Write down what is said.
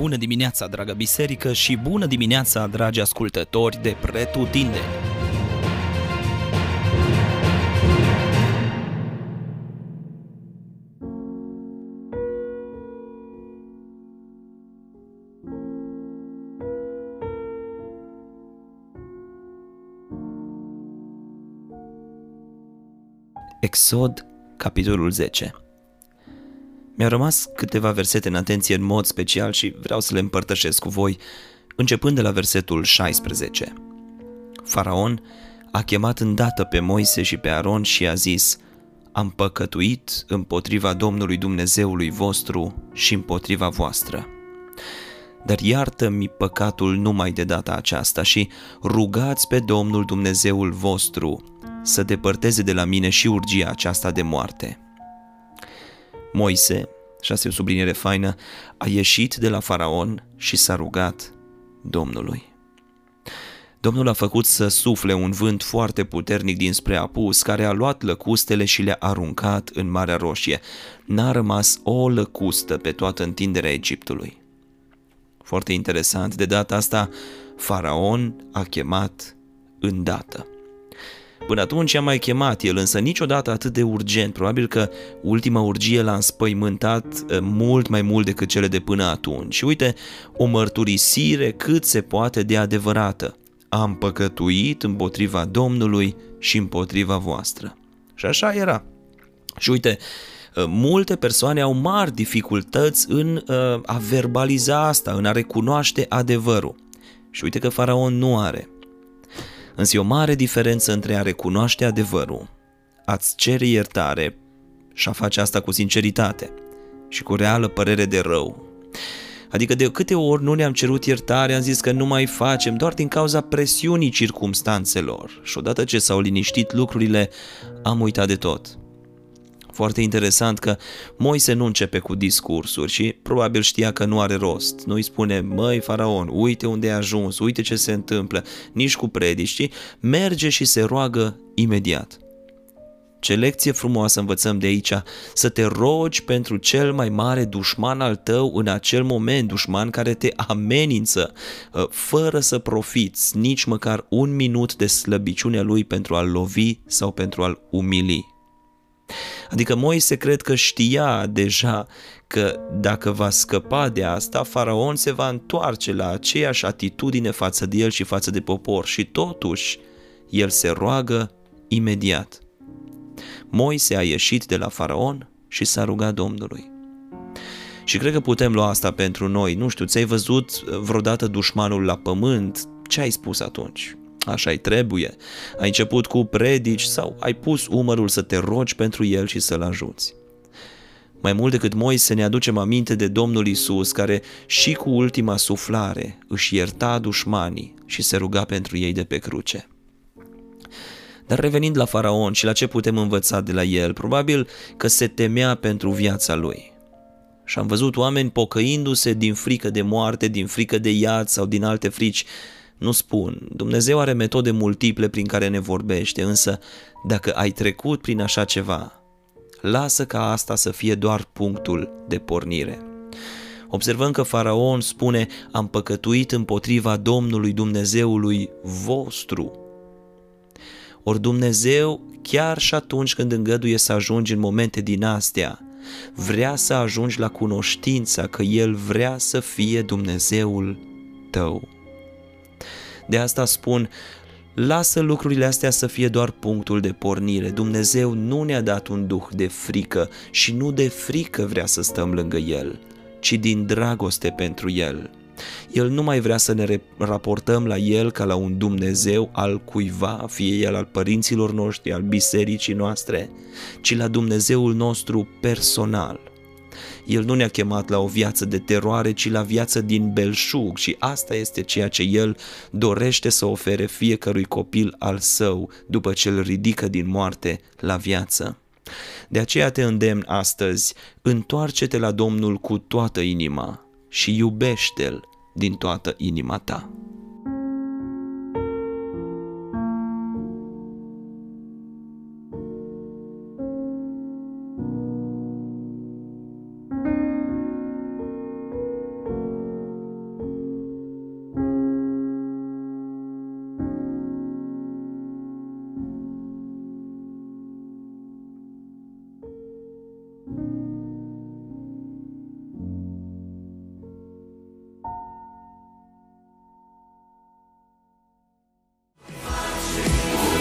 Bună dimineața, dragă biserică, și bună dimineața, dragi ascultători de Pretutindeni! Exod, capitolul 10 Mi-au rămas câteva versete în atenție în mod special și vreau să le împărtășesc cu voi, începând de la versetul 16. Faraon a chemat îndată pe Moise și pe Aron și a zis, Am păcătuit împotriva Domnului Dumnezeului vostru și împotriva voastră. Dar iartă-mi păcatul numai de data aceasta și rugați pe Domnul Dumnezeul vostru să depărteze de la mine și urgia aceasta de moarte. Moise, și asta e o subliniere faină, a ieșit de la faraon și s-a rugat Domnului. Domnul a făcut să sufle un vânt foarte puternic dinspre apus, care a luat lăcustele și le-a aruncat în Marea Roșie. N-a rămas o lăcustă pe toată întinderea Egiptului. Foarte interesant, de data asta, faraon a chemat îndată. Până atunci a mai chemat el, însă niciodată atât de urgent. Probabil că ultima urgie l-a înspăimântat eh, mult mai mult decât cele de până atunci. Și uite, o mărturisire cât se poate de adevărată. Am păcătuit împotriva Domnului și împotriva voastră. Și așa era. Și uite, eh, multe persoane au mari dificultăți în uh, a verbaliza asta, în a recunoaște adevărul. Și uite că faraon nu are. Însă e o mare diferență între a recunoaște adevărul, a-ți cere iertare și a face asta cu sinceritate și cu reală părere de rău. Adică de câte ori nu ne-am cerut iertare, am zis că nu mai facem doar din cauza presiunii circumstanțelor și odată ce s-au liniștit lucrurile, am uitat de tot. Foarte interesant că Moise nu începe cu discursuri și probabil știa că nu are rost. Nu îi spune, măi faraon, uite unde ai ajuns, uite ce se întâmplă, nici cu predici, ci merge și se roagă imediat. Ce lecție frumoasă învățăm de aici, să te rogi pentru cel mai mare dușman al tău în acel moment, dușman care te amenință, ă, fără să profiți nici măcar un minut de slăbiciunea lui pentru a-l lovi sau pentru a-l umili. Adică Moise cred că știa deja că dacă va scăpa de asta, faraon se va întoarce la aceeași atitudine față de el și față de popor și totuși el se roagă imediat. Moise a ieșit de la faraon și s-a rugat Domnului. Și cred că putem lua asta pentru noi. Nu știu, ți-ai văzut vreodată dușmanul la pământ? Ce ai spus atunci? Așa-i trebuie. Ai început cu predici sau ai pus umărul să te rogi pentru el și să-l ajuți. Mai mult decât Moise ne aducem aminte de Domnul Isus, care și cu ultima suflare își ierta dușmanii și se ruga pentru ei de pe cruce. Dar revenind la faraon și la ce putem învăța de la el, probabil că se temea pentru viața lui. Și am văzut oameni pocăindu-se din frică de moarte, din frică de iad sau din alte frici, nu spun, Dumnezeu are metode multiple prin care ne vorbește, însă dacă ai trecut prin așa ceva, lasă ca asta să fie doar punctul de pornire. Observăm că faraon spune, am păcătuit împotriva Domnului Dumnezeului vostru. Ori Dumnezeu, chiar și atunci când îngăduie să ajungi în momente din astea, vrea să ajungi la cunoștința că El vrea să fie Dumnezeul tău. De asta spun, lasă lucrurile astea să fie doar punctul de pornire. Dumnezeu nu ne-a dat un duh de frică și nu de frică vrea să stăm lângă El, ci din dragoste pentru El. El nu mai vrea să ne raportăm la El ca la un Dumnezeu al cuiva, fie El al părinților noștri, al bisericii noastre, ci la Dumnezeul nostru personal. El nu ne-a chemat la o viață de teroare, ci la viață din belșug și asta este ceea ce El dorește să ofere fiecărui copil al său după ce îl ridică din moarte la viață. De aceea te îndemn astăzi, întoarce-te la Domnul cu toată inima și iubește-L din toată inima ta.